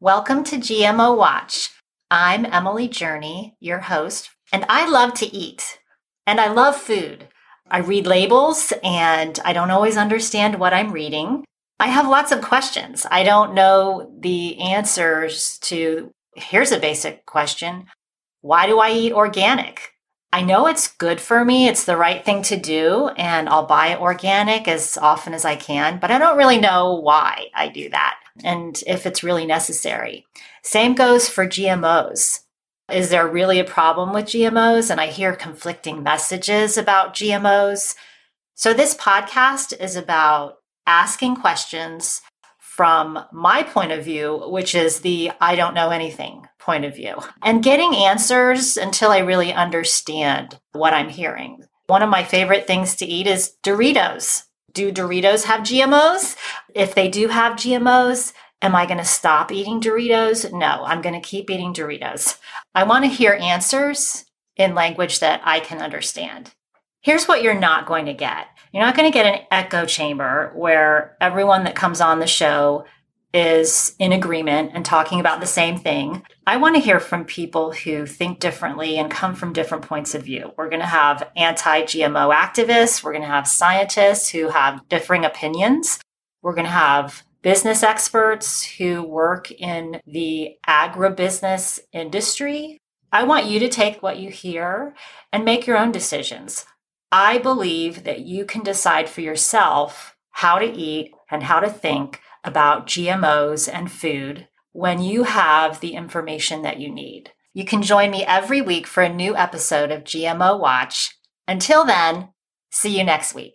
Welcome to GMO Watch. I'm Emily Journey, your host, and I love to eat and I love food. I read labels and I don't always understand what I'm reading. I have lots of questions. I don't know the answers to here's a basic question Why do I eat organic? I know it's good for me. It's the right thing to do. And I'll buy organic as often as I can, but I don't really know why I do that and if it's really necessary. Same goes for GMOs. Is there really a problem with GMOs? And I hear conflicting messages about GMOs. So this podcast is about asking questions from my point of view, which is the I don't know anything point of view, and getting answers until I really understand what I'm hearing. One of my favorite things to eat is Doritos. Do Doritos have GMOs? If they do have GMOs, am I going to stop eating Doritos? No, I'm going to keep eating Doritos. I want to hear answers in language that I can understand. Here's what you're not going to get you're not going to get an echo chamber where everyone that comes on the show is in agreement and talking about the same thing. I want to hear from people who think differently and come from different points of view. We're going to have anti GMO activists, we're going to have scientists who have differing opinions, we're going to have business experts who work in the agribusiness industry. I want you to take what you hear and make your own decisions. I believe that you can decide for yourself how to eat and how to think about GMOs and food when you have the information that you need. You can join me every week for a new episode of GMO Watch. Until then, see you next week.